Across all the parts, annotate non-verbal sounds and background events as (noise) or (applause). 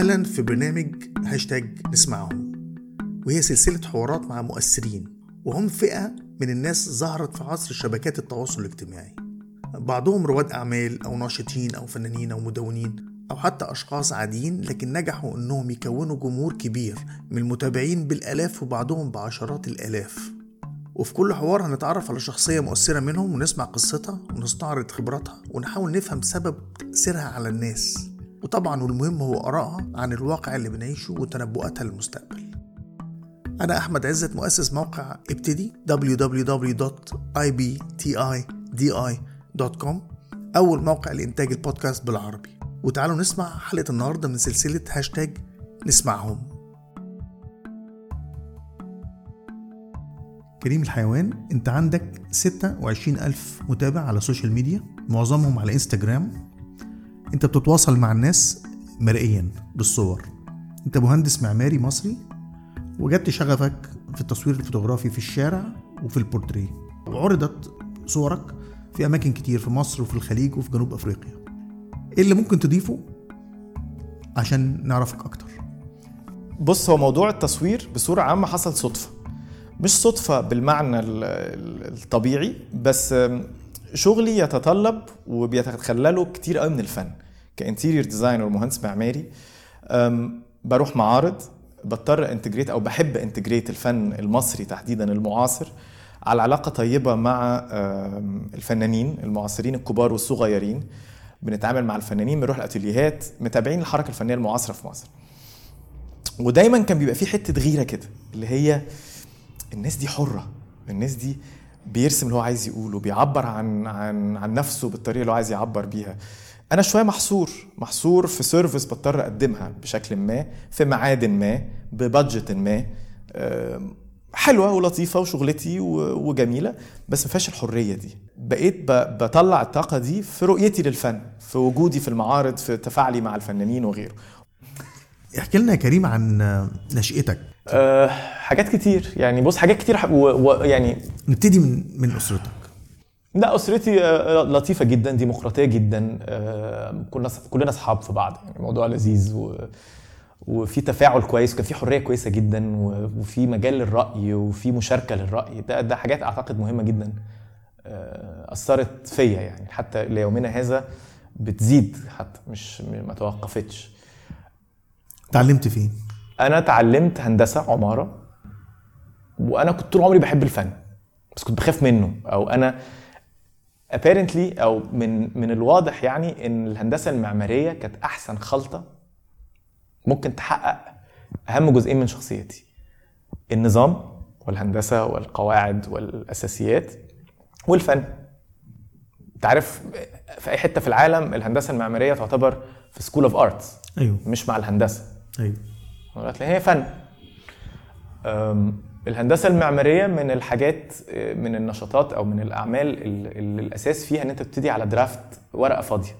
أهلا في برنامج هاشتاج نسمعهم وهي سلسلة حوارات مع مؤثرين وهم فئة من الناس ظهرت في عصر شبكات التواصل الاجتماعي. بعضهم رواد أعمال أو ناشطين أو فنانين أو مدونين أو حتى أشخاص عاديين لكن نجحوا إنهم يكونوا جمهور كبير من المتابعين بالآلاف وبعضهم بعشرات الآلاف. وفي كل حوار هنتعرف على شخصية مؤثرة منهم ونسمع قصتها ونستعرض خبراتها ونحاول نفهم سبب تأثيرها على الناس. وطبعا والمهم هو آرائها عن الواقع اللي بنعيشه وتنبؤاتها للمستقبل أنا أحمد عزت مؤسس موقع ابتدي www.ibtidi.com أول موقع لإنتاج البودكاست بالعربي. وتعالوا نسمع حلقة النهاردة من سلسلة هاشتاج نسمعهم. كريم الحيوان أنت عندك 26 ألف متابع على ال social media معظمهم على انستجرام انت بتتواصل مع الناس مرئيا بالصور. انت مهندس معماري مصري وجدت شغفك في التصوير الفوتوغرافي في الشارع وفي البورتريه. وعرضت صورك في أماكن كتير في مصر وفي الخليج وفي جنوب أفريقيا. إيه اللي ممكن تضيفه؟ عشان نعرفك أكتر. بص هو موضوع التصوير بصورة عامة حصل صدفة. مش صدفة بالمعنى ال- ال- الطبيعي بس شغلي يتطلب وبيتخلله كتير قوي من الفن. ك interior designer ومهندس معماري بروح معارض بضطر integrate أو بحب integrate الفن المصري تحديدا المعاصر على علاقة طيبة مع الفنانين المعاصرين الكبار والصغيرين. بنتعامل مع الفنانين بنروح الأتيليهات متابعين الحركة الفنية المعاصرة في مصر. ودايما كان بيبقى في حتة غيرة كده اللي هي الناس دي حرة الناس دي بيرسم اللي هو عايز يقوله بيعبر عن عن عن نفسه بالطريقة اللي هو عايز يعبر بيها. أنا شوية محصور محصور في سيرفيس بضطر أقدمها بشكل ما في ميعاد ما ببادجت ما. آم، حلوة ولطيفة وشغلتي و- وجميلة بس ما فيهاش الحرية دي. بقيت بطلع الطاقة دي في رؤيتي للفن في وجودي في المعارض في تفاعلي مع الفنانين وغيره. احكي لنا يا كريم عن نشأتك. أه حاجات كتير. يعني بص حاجات كتير ح- و- ويعني نبتدي من من أسرتك. لا أسرتي آه، لطيفة جدا ديمقراطية جدا. آه، كلنا كلنا أصحاب في بعض. يعني الموضوع لذيذ و وفي تفاعل كويس وكان في حرية كويسة جدا و- وفي مجال للرأي وفي مشاركة للرأي. ده ده حاجات أعتقد مهمة جدا آه، أثرت فيا يعني. حتى ليومنا هذا بتزيد حتى مش ما توقفتش. اتعلمت فين؟ أنا اتعلمت هندسة عمارة وأنا كنت طول عمري بحب الفن بس كنت بخاف منه أو أنا apparently أو من من الواضح يعني إن الهندسة المعمارية كانت أحسن خلطة ممكن تحقق أهم جزئين من شخصيتي. النظام والهندسة والقواعد والأساسيات والفن. أنت عارف في أي حتة في العالم الهندسة المعمارية تعتبر في school of arts أيوه. مش مع الهندسة. ولكن هي فن. أم، الهندسة المعمارية من الحاجات من النشاطات أو من الأعمال ال- اللي الأساس فيها إن أنت بتبتدي على draft ورقة فاضية.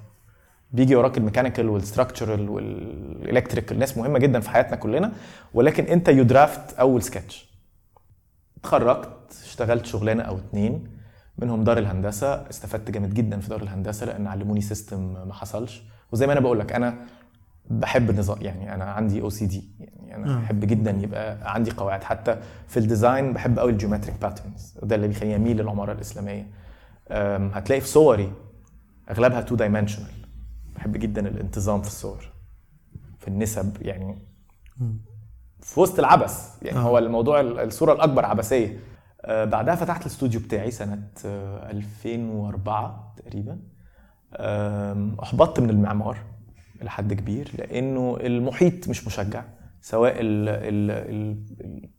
بيجي وراك ال mechanical وال structural وال electrical ناس مهمة جدا في حياتنا كلنا ولكن أنت you draft أول سكتش اتخرجت اشتغلت شغلانة أو اتنين منهم دار الهندسة. استفدت جامد جدا في دار الهندسة لأن علموني system ما حصلش. وزي ما أنا بقول لك أنا بحب النظام يعني أنا عندي OCD يعني أنا آه. بحب جدا يبقى عندي قواعد. حتى في ال design بحب قوي ال geometric patterns ده اللي بيخليني أميل للعمارة الإسلامية. هتلاقي في صوري أغلبها two dimensional بحب جدا الانتظام في الصور في النسب يعني في وسط العبث يعني آه. هو الموضوع الصورة الأكبر عبثية. أه، بعدها فتحت الاستوديو بتاعي سنة أه، 2004 تقريبا. أحبطت من المعمار. لحد كبير لأنه المحيط مش مشجع سواء ال ال ال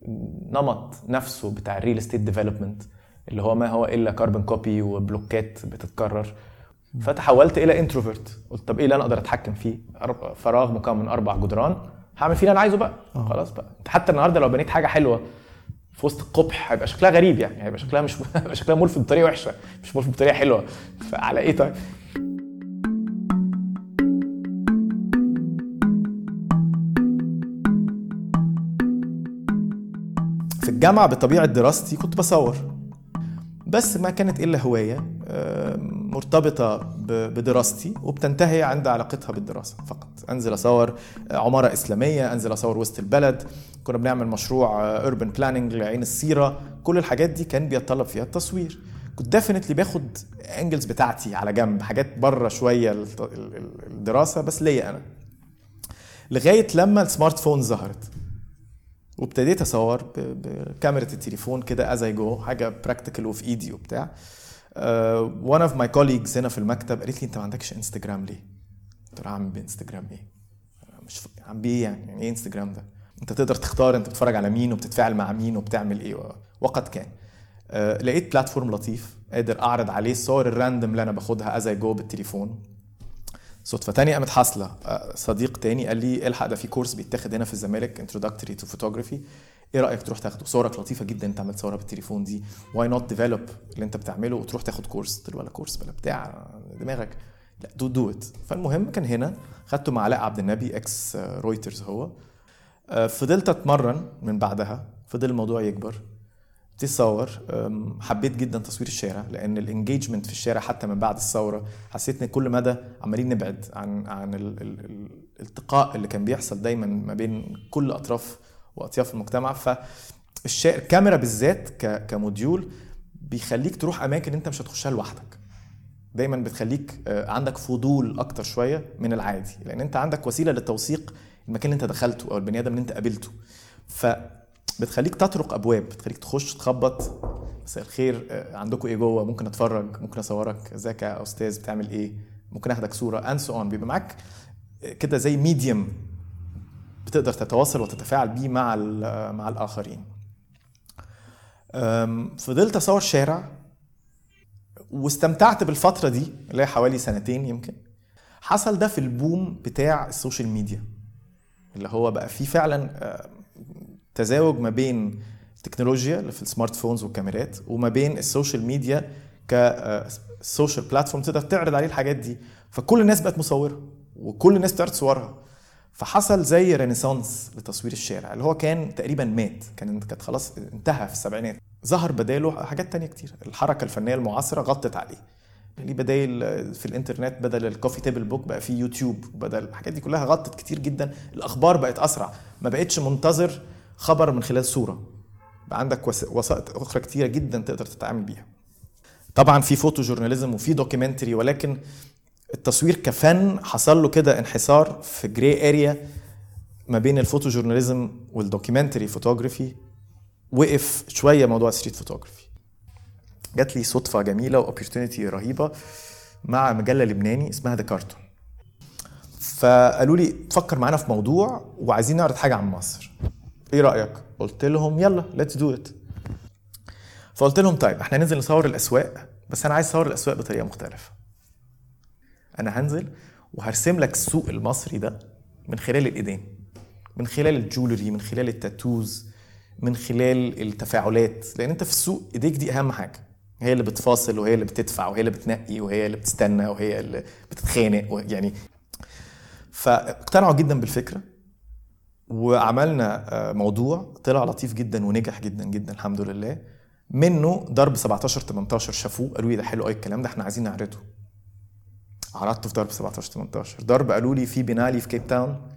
النمط نفسه بتاع ال real estate development اللي هو ما هو إلا carbon copy وبلوكات بتتكرر. فتحولت إلى introvert قلت طب إيه اللي أنا أقدر أتحكم فيه؟ فراغ مكون من أربع جدران هعمل فيه اللي أنا عايزه بقى. آه. خلاص بقى. حتى النهارده لو بنيت حاجة حلوة في وسط القبح هيبقى شكلها غريب يعني هيبقى شكلها مش (laughs) هيبقى شكلها ملفت بطريقة وحشة مش ملفت بطريقة حلوة. فعلى إيه طيب؟ في الجامعة بطبيعة دراستي كنت بصور. بس ما كانت آه، مرتبطة ب- بدراستي وبتنتهي عند علاقتها بالدراسة فقط. أنزل أصور عمارة إسلامية أنزل أصور وسط البلد. كنا بنعمل مشروع urban planning لعين السيرة. كل الحاجات دي كان بيتطلب فيها التصوير. كنت definitely باخد angles بتاعتي على جنب حاجات بره شوية الدراسة بس ليا أنا. لغاية لما ال smart phone ظهرت. وابتديت اصور بكاميرا التليفون كده as I go حاجة practical وفي ايدي وبتاع one of my colleagues هنا في المكتب قالت لي انت ما عندكش انستجرام ليه؟ قلت لها اعمل بإنستجرام إيه؟ مش ف... عم بيه يعني يعني إيه انستجرام ده؟ انت تقدر تختار انت بتتفرج على مين وبتتفاعل مع مين وبتعمل إيه. وقد كان آه، لقيت platform لطيف قادر أعرض عليه الصور ال random اللي أنا باخدها as I go بالتليفون صدفة تانية قامت حاصلة. آه، صديق تاني قال لي الحق ده في course بيتاخد هنا في الزمالك introductory to photography إيه رأيك تروح تاخده؟ صورك لطيفة جدا انت عمال تصورها بالتليفون دي. why not develop اللي انت بتعمله وتروح تاخد course؟ قلت له ولا course بلا بتاع دماغك. لا do do it فالمهم كان هنا خدته مع علاء عبد النبي ex Reuters هو. آه، فضلت أتمرن من بعدها. فضل الموضوع يكبر. تصور حبيت جدا تصوير الشارع لأن ال engagement في الشارع حتى من بعد الثورة حسيت ان كل مدى عمالين نبعد عن عن ال- ال- ال- الالتقاء اللي كان بيحصل دايما ما بين كل أطراف وأطياف المجتمع. فالشارع الكاميرا بالذات ك module بيخليك تروح أماكن أنت مش هتخشها لوحدك. دايما بتخليك آه، عندك فضول أكتر شوية من العادي لأن أنت عندك وسيلة للتوثيق المكان اللي أنت دخلته أو البني آدم اللي أنت قابلته. فبتخليك تطرق أبواب بتخليك تخش تخبط. مساء الخير آه، عندكم إيه جوه؟ ممكن أتفرج ممكن أصورك. إزيك يا أستاذ؟ بتعمل إيه؟ ممكن أخدك صورة and so on بيبقى معاك آه، كده زي medium بتقدر تتواصل وتتفاعل بيه مع ال- مع الآخرين. فضلت أصور شارع واستمتعت بالفترة دي اللي هي حوالي سنتين يمكن. حصل ده في ال boom بتاع ال social media اللي هو بقى فيه فعلا آه، تزاوج ما بين التكنولوجيا اللي في ال smart phones والكاميرات وما بين ال social media ك social platform تقدر تعرض عليه الحاجات دي. فكل الناس بقت مصورة وكل الناس بتعرض صورها. فحصل زي renaissance لتصوير الشارع اللي هو كان تقريبا مات كان كانت خلاص انتهى في السبعينات. ظهر بداله حاجات تانية كتير. الحركة الفنية المعاصرة غطت عليه. ليه بدايل في الإنترنت بدل ال coffee table book بقى في يوتيوب بدل الحاجات دي كلها غطت كتير جدا. الأخبار بقت أسرع. ما بقتش منتظر خبر من خلال صورة. بقى عندك وس- وسائط أخرى كتيرة جدا تقدر تتعامل بيها. طبعا في photo journalism وفي documentary ولكن التصوير كفن حصل له كده انحسار في gray area ما بين ال photo journalism وال documentary photography. وقف شوية موضوع ال street photography جات لي صدفة جميلة و opportunity رهيبة مع مجلة لبناني اسمها The Carton فقالوا لي تفكر معانا في موضوع وعايزين نعرض حاجة عن مصر. إيه رأيك؟ قلت لهم يلا let's do it فقلت لهم طيب إحنا ننزل نصور الأسواق بس أنا عايز أصور الأسواق بطريقة مختلفة. أنا هنزل وهرسم لك السوق المصري ده من خلال الإيدين من خلال الجولري من خلال التاتوز من خلال التفاعلات لأن أنت في السوق إيديك دي أهم حاجة. هي اللي بتفاصل وهي اللي بتدفع وهي اللي بتنقي وهي اللي بتستنى وهي اللي بتتخانق يعني. فاقتنعوا جدا بالفكرة. وعملنا آه، موضوع طلع لطيف جدا ونجح جدا جدا الحمد لله. منه ضرب 17 18 شافوه قالوا لي ده حلو قوي الكلام ده إحنا عايزين نعرضه. عرضته في ضرب 17 18 ضرب قالوا لي في بنالي في كيب تاون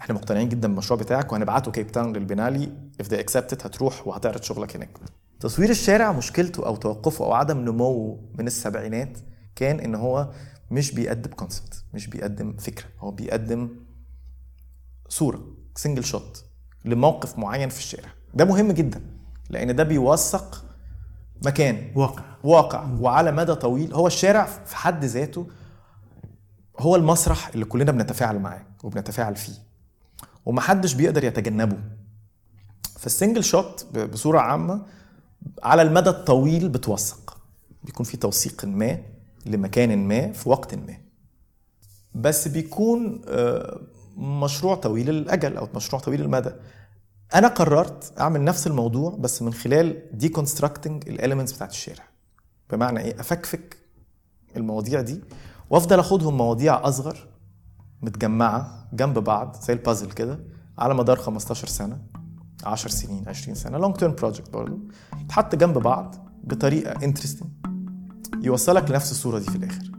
إحنا مقتنعين جدا بالمشروع بتاعك وهنبعته كيب تاون للبنالي. They accept it هتروح وهتعرض شغلك هناك. تصوير الشارع مشكلته أو توقفه أو عدم نموه من السبعينات كان إن هو مش بيقدم concept مش بيقدم فكرة هو بيقدم صورة. single shot لموقف معين في الشارع. ده مهم جدا لأن ده بيوثق مكان. واقع. واقع وعلى مدى طويل. هو الشارع في حد ذاته هو المسرح اللي كلنا بنتفاعل معاه وبنتفاعل فيه ومحدش بيقدر يتجنبه. فالسنجل شوت ب- بصورة عامة على المدى الطويل بتوثق. بيكون في توثيق ما لمكان ما في وقت ما. بس بيكون آه، مشروع طويل الأجل أو مشروع طويل المدى. أنا قررت أعمل نفس الموضوع بس من خلال deconstructing ال elements بتاعت الشارع. بمعنى إيه؟ أفكفك المواضيع دي وأفضل أخدهم مواضيع أصغر متجمعة جنب بعض زي البازل كده على مدار 15 سنة 10 سنين 20 سنة long term project برضه تحط جنب بعض بطريقة interesting يوصلك لنفس الصورة دي في الآخر.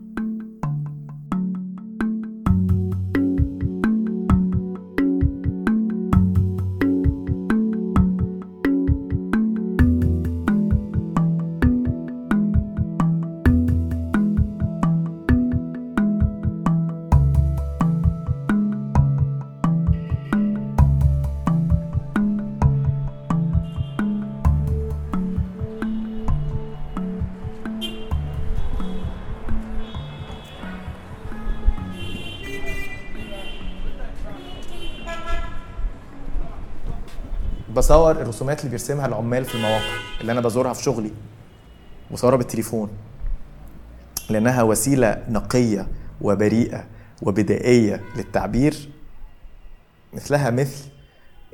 بصور الرسومات اللي بيرسمها العمال في المواقع اللي أنا بزورها في شغلي. بصورها بالتليفون. لأنها وسيلة نقية وبريئة وبدائية للتعبير. مثلها مثل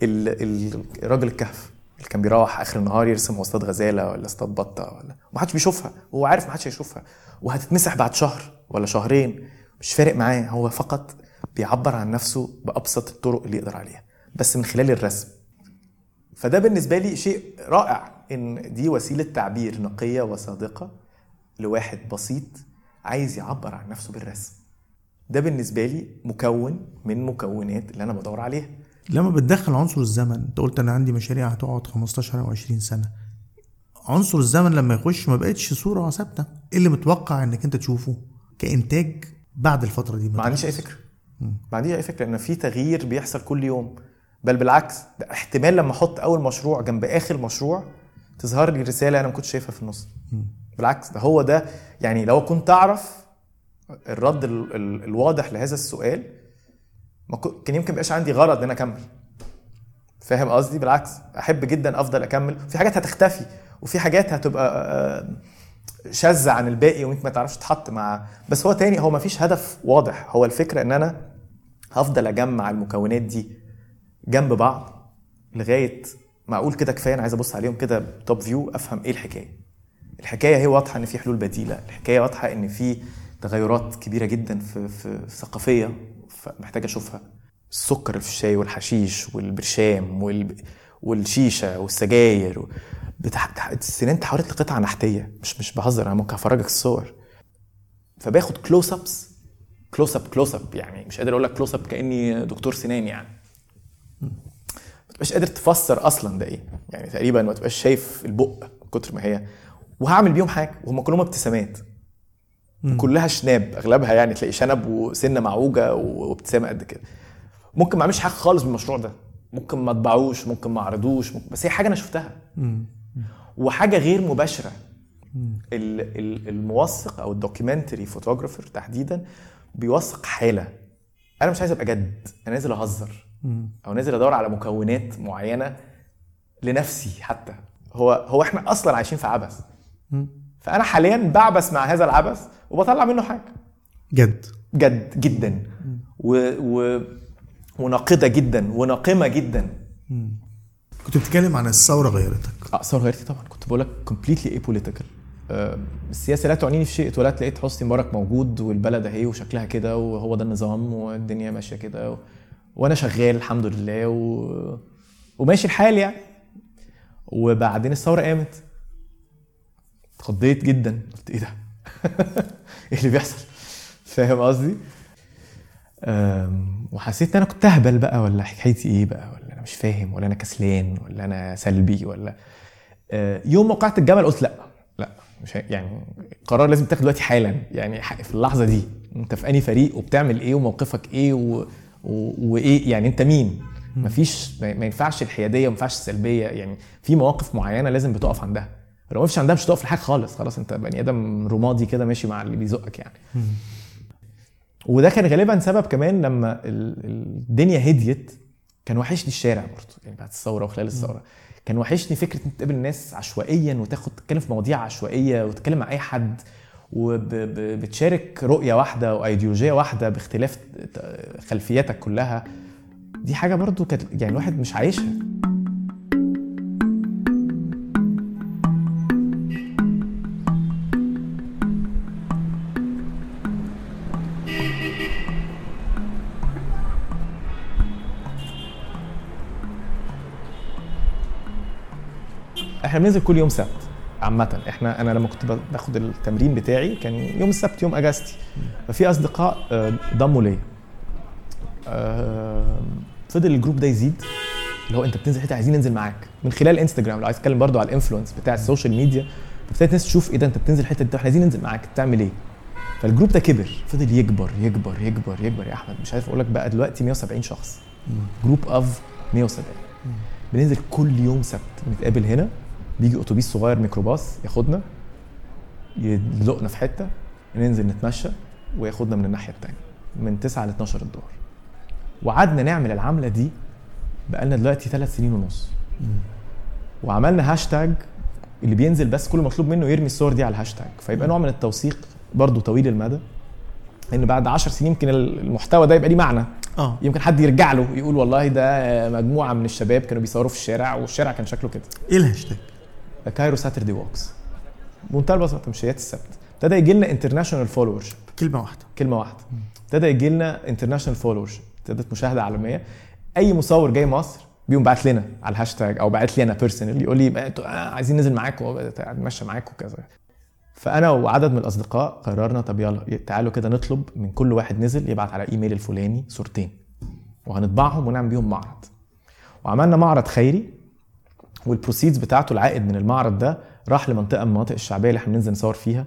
ال- ال- الراجل الكهف اللي كان بيروح آخر النهار يرسم هو غزالة ولا اصطاد بطة ولا ما حدش بيشوفها. هو عارف ما حدش هيشوفها. وهتتمسح بعد شهر ولا شهرين. مش فارق معاه. هو فقط بيعبر عن نفسه بأبسط الطرق اللي يقدر عليها. بس من خلال الرسم. فده بالنسبة لي شيء رائع إن دي وسيلة تعبير نقية وصادقة لواحد بسيط عايز يعبر عن نفسه بالرسم. ده بالنسبة لي مكون من مكونات اللي أنا بدور عليها. لما بتدخل عنصر الزمن أنت قلت أنا عندي مشاريع هتقعد 15 أو 20 سنة. عنصر الزمن لما يخش ما بقتش صورة ثابتة. إيه اللي متوقع إنك أنت تشوفه كإنتاج بعد الفترة دي؟ ما عنديش أي فكرة. ما عنديش أي فكرة ان في تغيير بيحصل كل يوم. بل بالعكس ده احتمال لما أحط أول مشروع جنب آخر مشروع تظهر لي رسالة أنا ما كنتش شايفها في النص. بالعكس ده هو ده يعني لو كنت أعرف الرد ال ال الواضح لهذا السؤال ما كان يمكن مبقاش عندي غرض إن أنا أكمل. فاهم قصدي؟ بالعكس أحب جدا أفضل أكمل. في حاجات هتختفي وفي حاجات هتبقى آه، شاذة عن الباقي وأنت ما تعرفش تحط مع بس هو تاني هو ما فيش هدف واضح. هو الفكرة إن أنا هفضل أجمع المكونات دي جنب بعض لغاية ما أقول كده كفاية أنا عايز أبص عليهم كده توب فيو أفهم إيه الحكاية. الحكاية هي واضحة إن في حلول بديلة الحكاية واضحة إن في تغيرات كبيرة جدا في, في, في ثقافية محتاج أشوفها. السكر في الشاي والحشيش والبرشام وال... والشيشة والسجاير. بتح... السنان تحولت لقطعة نحتية مش مش بهزر أنا ممكن أفرجك الصور. فباخد close ups close up close up يعني مش قادر أقول لك close up كأني دكتور سنان يعني. ما تبقاش قادر تفسر أصلا ده إيه. يعني تقريبا ما تبقاش شايف البق كتر ما هي. وهعمل بيهم حاجة وهم كلهم ابتسامات. كلها شناب أغلبها يعني تلاقي شنب وسنة معوجة وابتسامة قد كده. ممكن ما أعملش حاجة خالص بالمشروع ده. ممكن ما أطبعوش ممكن ما أعرضوش ممكن بس هي حاجة أنا شفتها. وحاجة غير مباشرة. ال- ال- الموثق أو ال documentary photographer تحديدا بيوثق حالة. أنا مش عايز أبقى جد أنا نازل اهزر أو نازل أدور على مكونات معينة لنفسي حتى. هو هو إحنا أصلا عايشين في عبث. فأنا حاليا بعبث مع هذا العبث وبطلع منه حاجة. جد. جد جدا. و... و... وناقدة جدا وناقمة جدا. كنت بتتكلم عن الثورة غيرتك. آه ثوره غيرتي طبعا. كنت بقول لك completely apolitical السياسة لا تعنيني في شيء. اتولدت لقيت حسني مبارك موجود والبلد أهي وشكلها كده وهو ده النظام والدنيا ماشية كده و... وأنا شغال الحمد لله و... وماشي الحال يعني. وبعدين الثورة قامت. اتخضيت جدا. قلت إيه ده؟ (laughs) إيه اللي بيحصل؟ فاهم قصدي؟ وحسيت إن أنا كنت أهبل بقى ولا حكايتي إيه بقى؟ ولا أنا مش فاهم؟ ولا أنا كسلان؟ ولا أنا سلبي؟ ولا أه، يوم ما وقعت الجبل قلت لأ. لأ مش يعني قرار لازم تاخد دلوقتي حالا. يعني في اللحظة دي. أنت في أنهي فريق؟ وبتعمل إيه؟ وموقفك إيه؟ و... وإيه يعني أنت مين؟ مفيش ما ينفعش الحيادية وما ينفعش السلبية يعني في مواقف معينة لازم بتقف عندها. لو ما وقفتش عندها مش هتقف لحاجة خالص خلاص أنت بني آدم رمادي كده ماشي مع اللي بيزقك يعني. وده كان غالبا سبب كمان لما ال- الدنيا هديت. كان وحشني الشارع برضه يعني بعد الثورة وخلال الثورة. كان وحشني فكرة انك تقابل الناس عشوائيا وتاخد تتكلم في مواضيع عشوائية وتتكلم مع أي حد. وبتشارك رؤية واحدة وايديولوجيه واحدة باختلاف خلفياتك كلها. دي حاجة برضو كانت يعني الواحد مش عايشها. إحنا بننزل كل يوم سبت. عامة إحنا أنا لما كنت باخد التمرين بتاعي كان يوم السبت يوم أجازتي. ففي أصدقاء آه، ضموا ليا. آه، فضل ال group ده يزيد. اللي هو أنت بتنزل حتة عايزين ننزل معاك. من خلال إنستجرام لو عايز تتكلم برضو على ال influence بتاع ال social media ابتدت الناس تشوف إيه ده أنت بتنزل الحته دي إحنا عايزين ننزل معاك. تعمل إيه؟ فال group ده كبر. فضل يكبر يكبر يكبر يكبر يا أحمد. مش عارف أقول لك بقى دلوقتي 170 شخص. group of 170 بننزل كل يوم سبت نتقابل هنا. بيجي أتوبيس صغير ميكروباص ياخدنا يزقنا في حتة ننزل نتمشى وياخدنا من الناحية الثانية من 9 ل 12 الظهر وقعدنا نعمل العملة دي بقالنا دلوقتي ثلاث سنين ونص. وعملنا هاشتاج اللي بينزل بس كل مطلوب منه يرمي الصور دي على الهاشتاج. فيبقى نوع من التوثيق برضه طويل المدى إن بعد 10 سنين يمكن المحتوى ده يبقى ليه معنى. آه. يمكن حد يرجع له يقول والله ده مجموعة من الشباب كانوا بيصوروا في الشارع والشارع كان شكله كده. إيه الهاشتاج؟ Cairo Saturday Walks بمنتهى البساطة مشيات السبت. ابتدى يجي لنا international followers كلمة واحدة. كلمة واحدة. ابتدى يجي لنا international followers ابتدت مشاهدة عالمية. أي مصور جاي مصر بيقوم باعت لنا على الهاشتاج أو باعت لي أنا personal يقول لي أنتوا آه، عايزين ننزل معاكم اتمشى معاكم وكذا. فأنا وعدد من الأصدقاء قررنا طب يلا تعالوا كده نطلب من كل واحد نزل يبعت على إيميل الفلاني صورتين وهنطبعهم ونعمل بيهم معرض. وعملنا معرض خيري. والبروسيدز بتاعته العائد من المعرض ده راح لمنطقة من المناطق الشعبية اللي إحنا بننزل نصور فيها.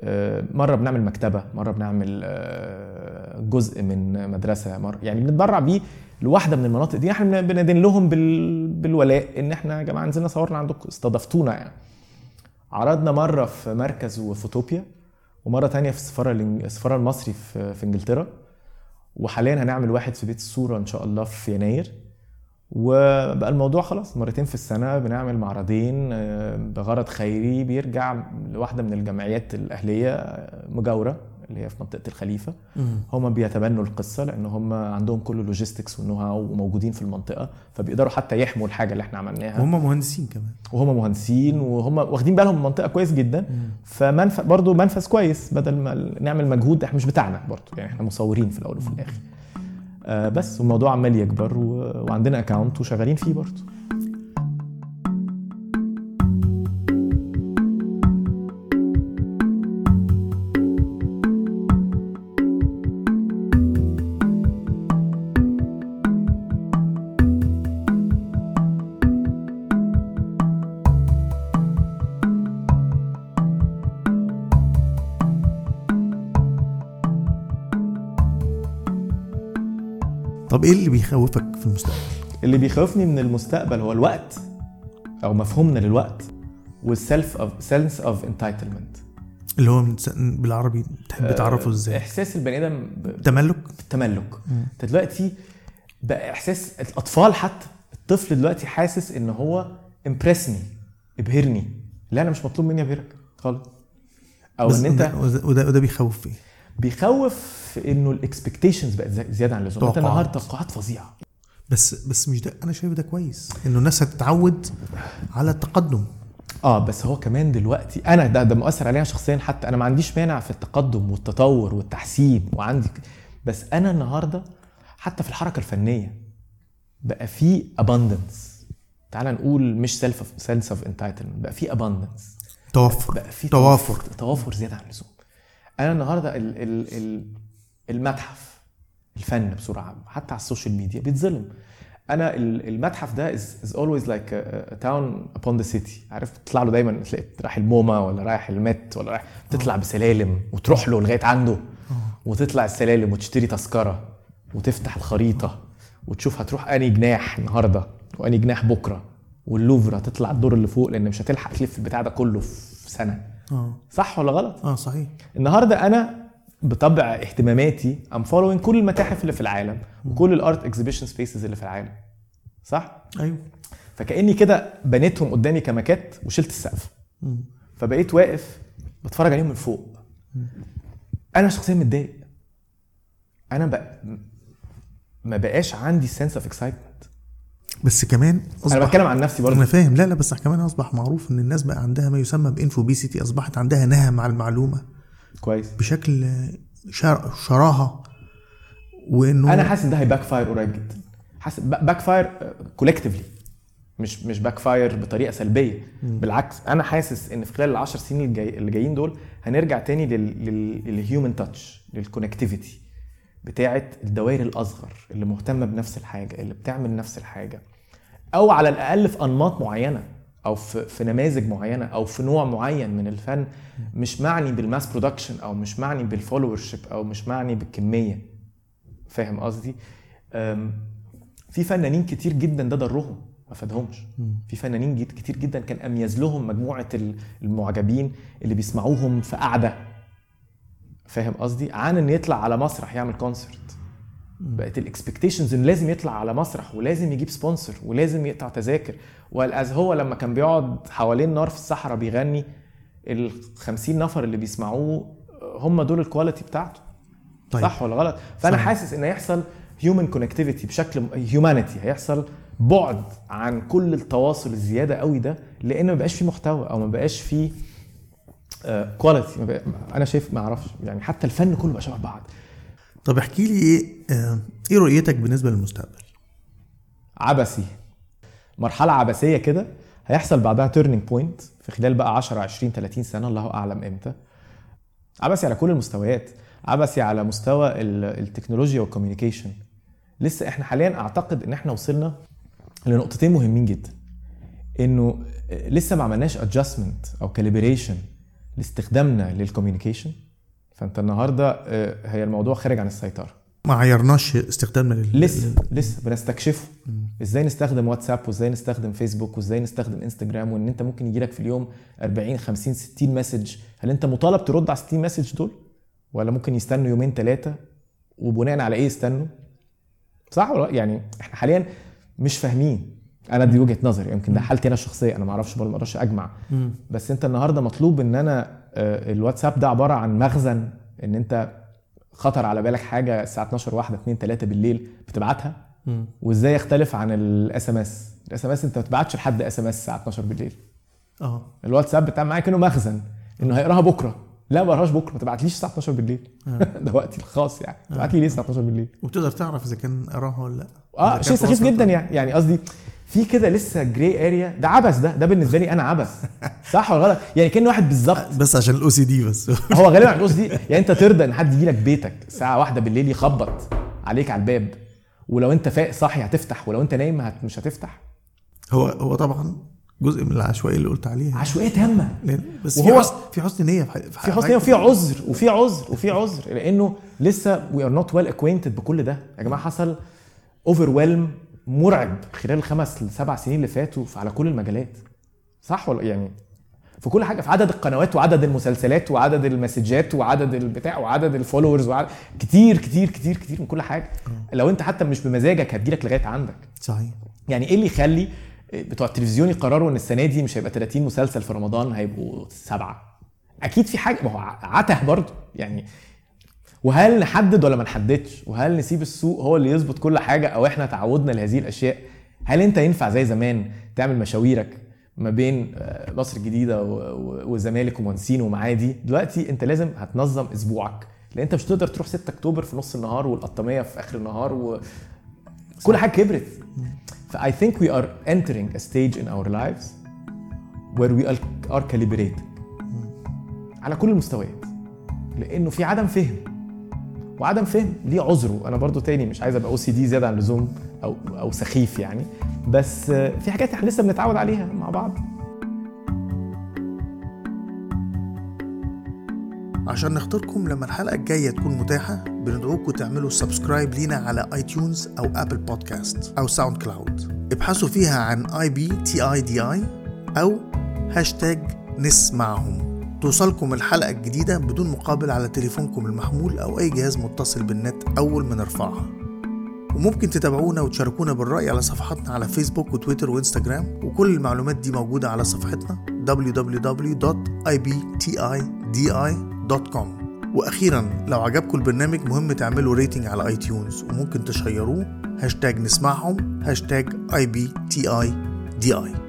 آه، مرة بنعمل مكتبة مرة بنعمل آه، جزء من مدرسة مره يعني بنتبرع بيه لواحدة من المناطق دي. إحنا بندين لهم بال... بالولاء إن إحنا يا جماعة نزلنا صورنا عندكم استضفتونا يعني. عرضنا مرة في مركز وفوتوبيا ومرة تانية في السفارة السفارة المصري في إنجلترا. وحاليا هنعمل واحد في بيت الصورة إن شاء الله في يناير. وبقى الموضوع خلاص مرتين في السنة بنعمل معرضين آه، بغرض خيري بيرجع لواحدة من الجمعيات الأهلية آه، مجاورة اللي هي في منطقة الخليفة. هم بيتبنوا القصة لأن هم عندهم كل اللوجيستكس والنو هاو وموجودين في المنطقة فبيقدروا حتى يحموا الحاجة اللي إحنا عملناها. وهم مهندسين كمان. وهم مهندسين وهم واخدين بالهم من المنطقة كويس جدا. فمنفذ برضه منفذ كويس بدل ما نعمل مجهود إحنا مش بتاعنا برضه يعني إحنا مصورين في الأول وفي الآخر. آه، بس والموضوع عمال يكبر وعندنا اكونت وشغالين فيه برضه. بيخوفك في المستقبل؟ اللي بيخوفني من المستقبل هو الوقت أو مفهومنا للوقت وال self of sense of entitlement اللي هو بالعربي تحب تعرفه إزاي؟ إحساس البني آدم ب- تملك بالتملك أنت دلوقتي بقى إحساس الأطفال حتى الطفل دلوقتي حاسس إن هو impress me ابهرني لا أنا مش مطلوب مني أبهرك خالص أو إن أنت وده, وده, بيخوف إيه؟ بيخوف إنه ال expectations بقت زي- زيادة عن اللزوم. انت. النهارده توقعات فظيعة. بس بس مش ده أنا شايف ده كويس إنه الناس هتتعود على التقدم. آه بس هو كمان دلوقتي أنا ده ده مؤثر عليا شخصيا. حتى أنا ما عنديش مانع في التقدم والتطور والتحسين وعندي بس أنا النهارده حتى في الحركة الفنية بقى في abundance. تعال نقول مش self sense of entitlement بقى في abundance. توفر. بقى في توافر. توافر زيادة عن اللزوم. أنا النهارده ال ال ال المتحف الفن عامة حتى على السوشيال ميديا بيتظلم. أنا ال- المتحف ده is, is always like a, a town upon the city. عارف؟ تطلع له دايما تلاقي رايح ال MoMA ولا رايح ال Met ولا رايح تطلع بسلالم وتروح له لغاية عنده وتطلع السلالم وتشتري تذكرة وتفتح الخريطة وتشوف هتروح أنهي جناح النهارده وأنهي جناح بكرة. واللوفر هتطلع الدور اللي فوق لأن مش هتلحق تلف البتاع ده كله في سنة. آه. صح ولا غلط؟ آه صحيح. النهارده أنا بطبع اهتماماتي I'm following كل المتاحف اللي في العالم وكل ال art exhibition spaces اللي في العالم. صح؟ أيوه. فكأني كده بنيتهم قدامي كماكيتات وشلت السقف. فبقيت واقف بتفرج عليهم من فوق. أنا شخصيا متضايق. أنا بق... ما بقاش عندي sense of excitement بس كمان أنا بتكلم عن نفسي برضه. أنا فاهم. لا لا بس كمان أصبح معروف إن الناس بقى عندها ما يسمى ب infobesity أصبحت عندها نهم على المعلومة كويس. بشكل شر... شراهة وإنه أنا حاسس ده هي back fire قريب جدا. حاسس backfire collectively مش مش backfire بطريقة سلبية. بالعكس أنا حاسس إن في خلال العشر سنين الجاي اللي جايين دول هنرجع تاني لل human touch لل connectivity بتاعه الدوائر الأصغر اللي مهتمة بنفس الحاجة اللي بتعمل نفس الحاجة. أو على الأقل في أنماط معينة أو في, في نماذج معينة أو في نوع معين من الفن مش معني بال mass production أو مش معني بال followership أو مش معني بالكمية. فاهم قصدي؟ في فنانين كتير جدا ده ضرهم ما فادهمش. في فنانين كتير جدا كان أميز لهم مجموعة ال- المعجبين اللي بيسمعوهم في قعدة. فاهم قصدي؟ عن إن يطلع على مسرح يعمل concert بقت ال expectations انه لازم يطلع على مسرح ولازم يجيب sponsor ولازم يقطع تذاكر. whereas هو لما كان بيقعد حوالين نار في الصحراء بيغني ال 50 نفر اللي بيسمعوه هم دول ال quality بتاعته. طيب. صح ولا غلط؟ فأنا صحيح. حاسس إن هيحصل human connectivity بشكل humanity هيحصل بعد عن كل التواصل الزيادة قوي ده لأن ما بقاش فيه محتوى أو ما بقاش فيه quality أنا شايف ما أعرفش يعني حتى الفن كله بقى شبه بعض. طب احكي لي إيه آه، إيه رؤيتك بالنسبة للمستقبل؟ عبثي. مرحلة عبثية كده هيحصل بعدها turning point في خلال بقى 10 20 30 سنة الله أعلم إمتى. عبثي على كل المستويات. عبثي على مستوى ال- التكنولوجيا وال communication لسه إحنا حاليا أعتقد إن إحنا وصلنا لنقطتين مهمين جدا. إنه لسه ما عملناش adjustment أو calibration لاستخدامنا لل communication. فأنت النهارده آه، هي الموضوع خارج عن السيطرة. ما عيرناش استخدامنا لل... لسه لسه بنستكشفه. إزاي نستخدم واتساب؟ وإزاي نستخدم فيسبوك؟ وإزاي نستخدم إنستجرام؟ وإن أنت ممكن يجيلك في اليوم 40 50 60 message. هل أنت مطالب ترد على 60 message دول؟ ولا ممكن يستنوا يومين ثلاثة وبناء على إيه يستنوا؟ صح ولا لأ؟ يعني إحنا حاليا مش فاهمين. أنا دي وجهة نظري يمكن ده حالتي أنا الشخصية أنا ما أعرفش ما أقدرش أجمع. مم. بس أنت النهارده مطلوب إن أنا آه، الواتساب ده عبارة عن مخزن إن أنت خطر على بالك حاجة الساعة 12 واحدة 2 3 بالليل بتبعتها. وإزاي يختلف عن ال SMS ال SMS أنت ما تبعتش لحد SMS الساعة 12 بالليل. آه. الواتساب بتاع معايا كانه مخزن إنه هيقراها بكرة. لا ما بقراهاش بكرة ما تبعتليش الساعة 12 بالليل. (laughs) ده وقتي الخاص يعني. تبعت لي ليه الساعة 12 بالليل؟ وبتقدر تعرف إذا كان قراها ولا لأ. آه شيء سخيف جدا يعني. يعني قصدي في كده لسه grey area ده عبث ده. ده بالنسبة لي أنا عبث. صح ولا غلط؟ يعني كأن واحد بالظبط. (laughs) بس عشان ال OCD بس. (laughs) هو غالبا الفلوس دي يعني أنت ترضى إن حد يجي لك بيتك الساعة واحدة بالليل يخبط عليك على الباب. ولو أنت فايق صاحي هتفتح. ولو أنت نايم هت مش هتفتح. هو هو طبعا جزء من العشوائية اللي قلت عليها. عشوائية تامة. بس وهو- في حسن في حسن نية في في حسن نية وفي عذر. وفي عذر. وفي عذر. لأنه لسه we are not well acquainted بكل ده. يا جماعة حصل over مرعب خلال الخمس لسبع سنين اللي فاتوا في- على كل المجالات. صح ولا يعني في كل حاجة في عدد القنوات وعدد المسلسلات وعدد المسجات وعدد البتاع وعدد ال followers وعدد كتير كتير كتير كتير من كل حاجة. لو انت حتى مش بمزاجك هتجيلك لغاية عندك. صحيح. يعني إيه اللي يخلي بتوع التلفزيون يقرروا ان السنة دي مش هيبقى 30 مسلسل في رمضان هيبقوا سبعة؟ أكيد في حاجة ما هو عته برضه. يعني وهل نحدد ولا ما نحددش؟ وهل نسيب السوق هو اللي يظبط كل حاجة؟ أو إحنا تعودنا لهذه الأشياء؟ هل أنت ينفع زي زمان تعمل مشاويرك ما بين آه، مصر الجديدة والزمالك ومنسين ومعادي؟ دلوقتي أنت لازم هتنظم أسبوعك لأن أنت مش تقدر تروح 6 أكتوبر في نص النهار والقطاميه في آخر النهار و... كل حاجة كبرت. ف I think we are entering a stage in our lives where we are, are calibrating على كل المستويات لأنه في عدم فهم. وعدم فهم ليه عذره؟ أنا برضو تاني مش عايز أبقى أو سي دي زيادة عن اللزوم أو أو سخيف يعني. بس في حاجات إحنا لسه بنتعود عليها مع بعض. عشان نخطركم لما الحلقة الجاية تكون متاحة بندعوكم تعملوا subscribe لينا على iTunes أو Apple Podcast أو SoundCloud ابحثوا فيها عن I B T I D I أو هاشتاج نسمعهم. توصلكم الحلقة الجديدة بدون مقابل على تليفونكم المحمول أو أي جهاز متصل بالنت أول ما نرفعها. وممكن تتابعونا وتشاركونا بالرأي على صفحاتنا على فيسبوك وتويتر وإنستجرام. وكل المعلومات دي موجودة على صفحتنا www.ibtidi.com وأخيرا لو عجبكم البرنامج مهم تعملوا rating على iTunes وممكن تشيروه. هاشتاج نسمعهم. هاشتاج I B T D I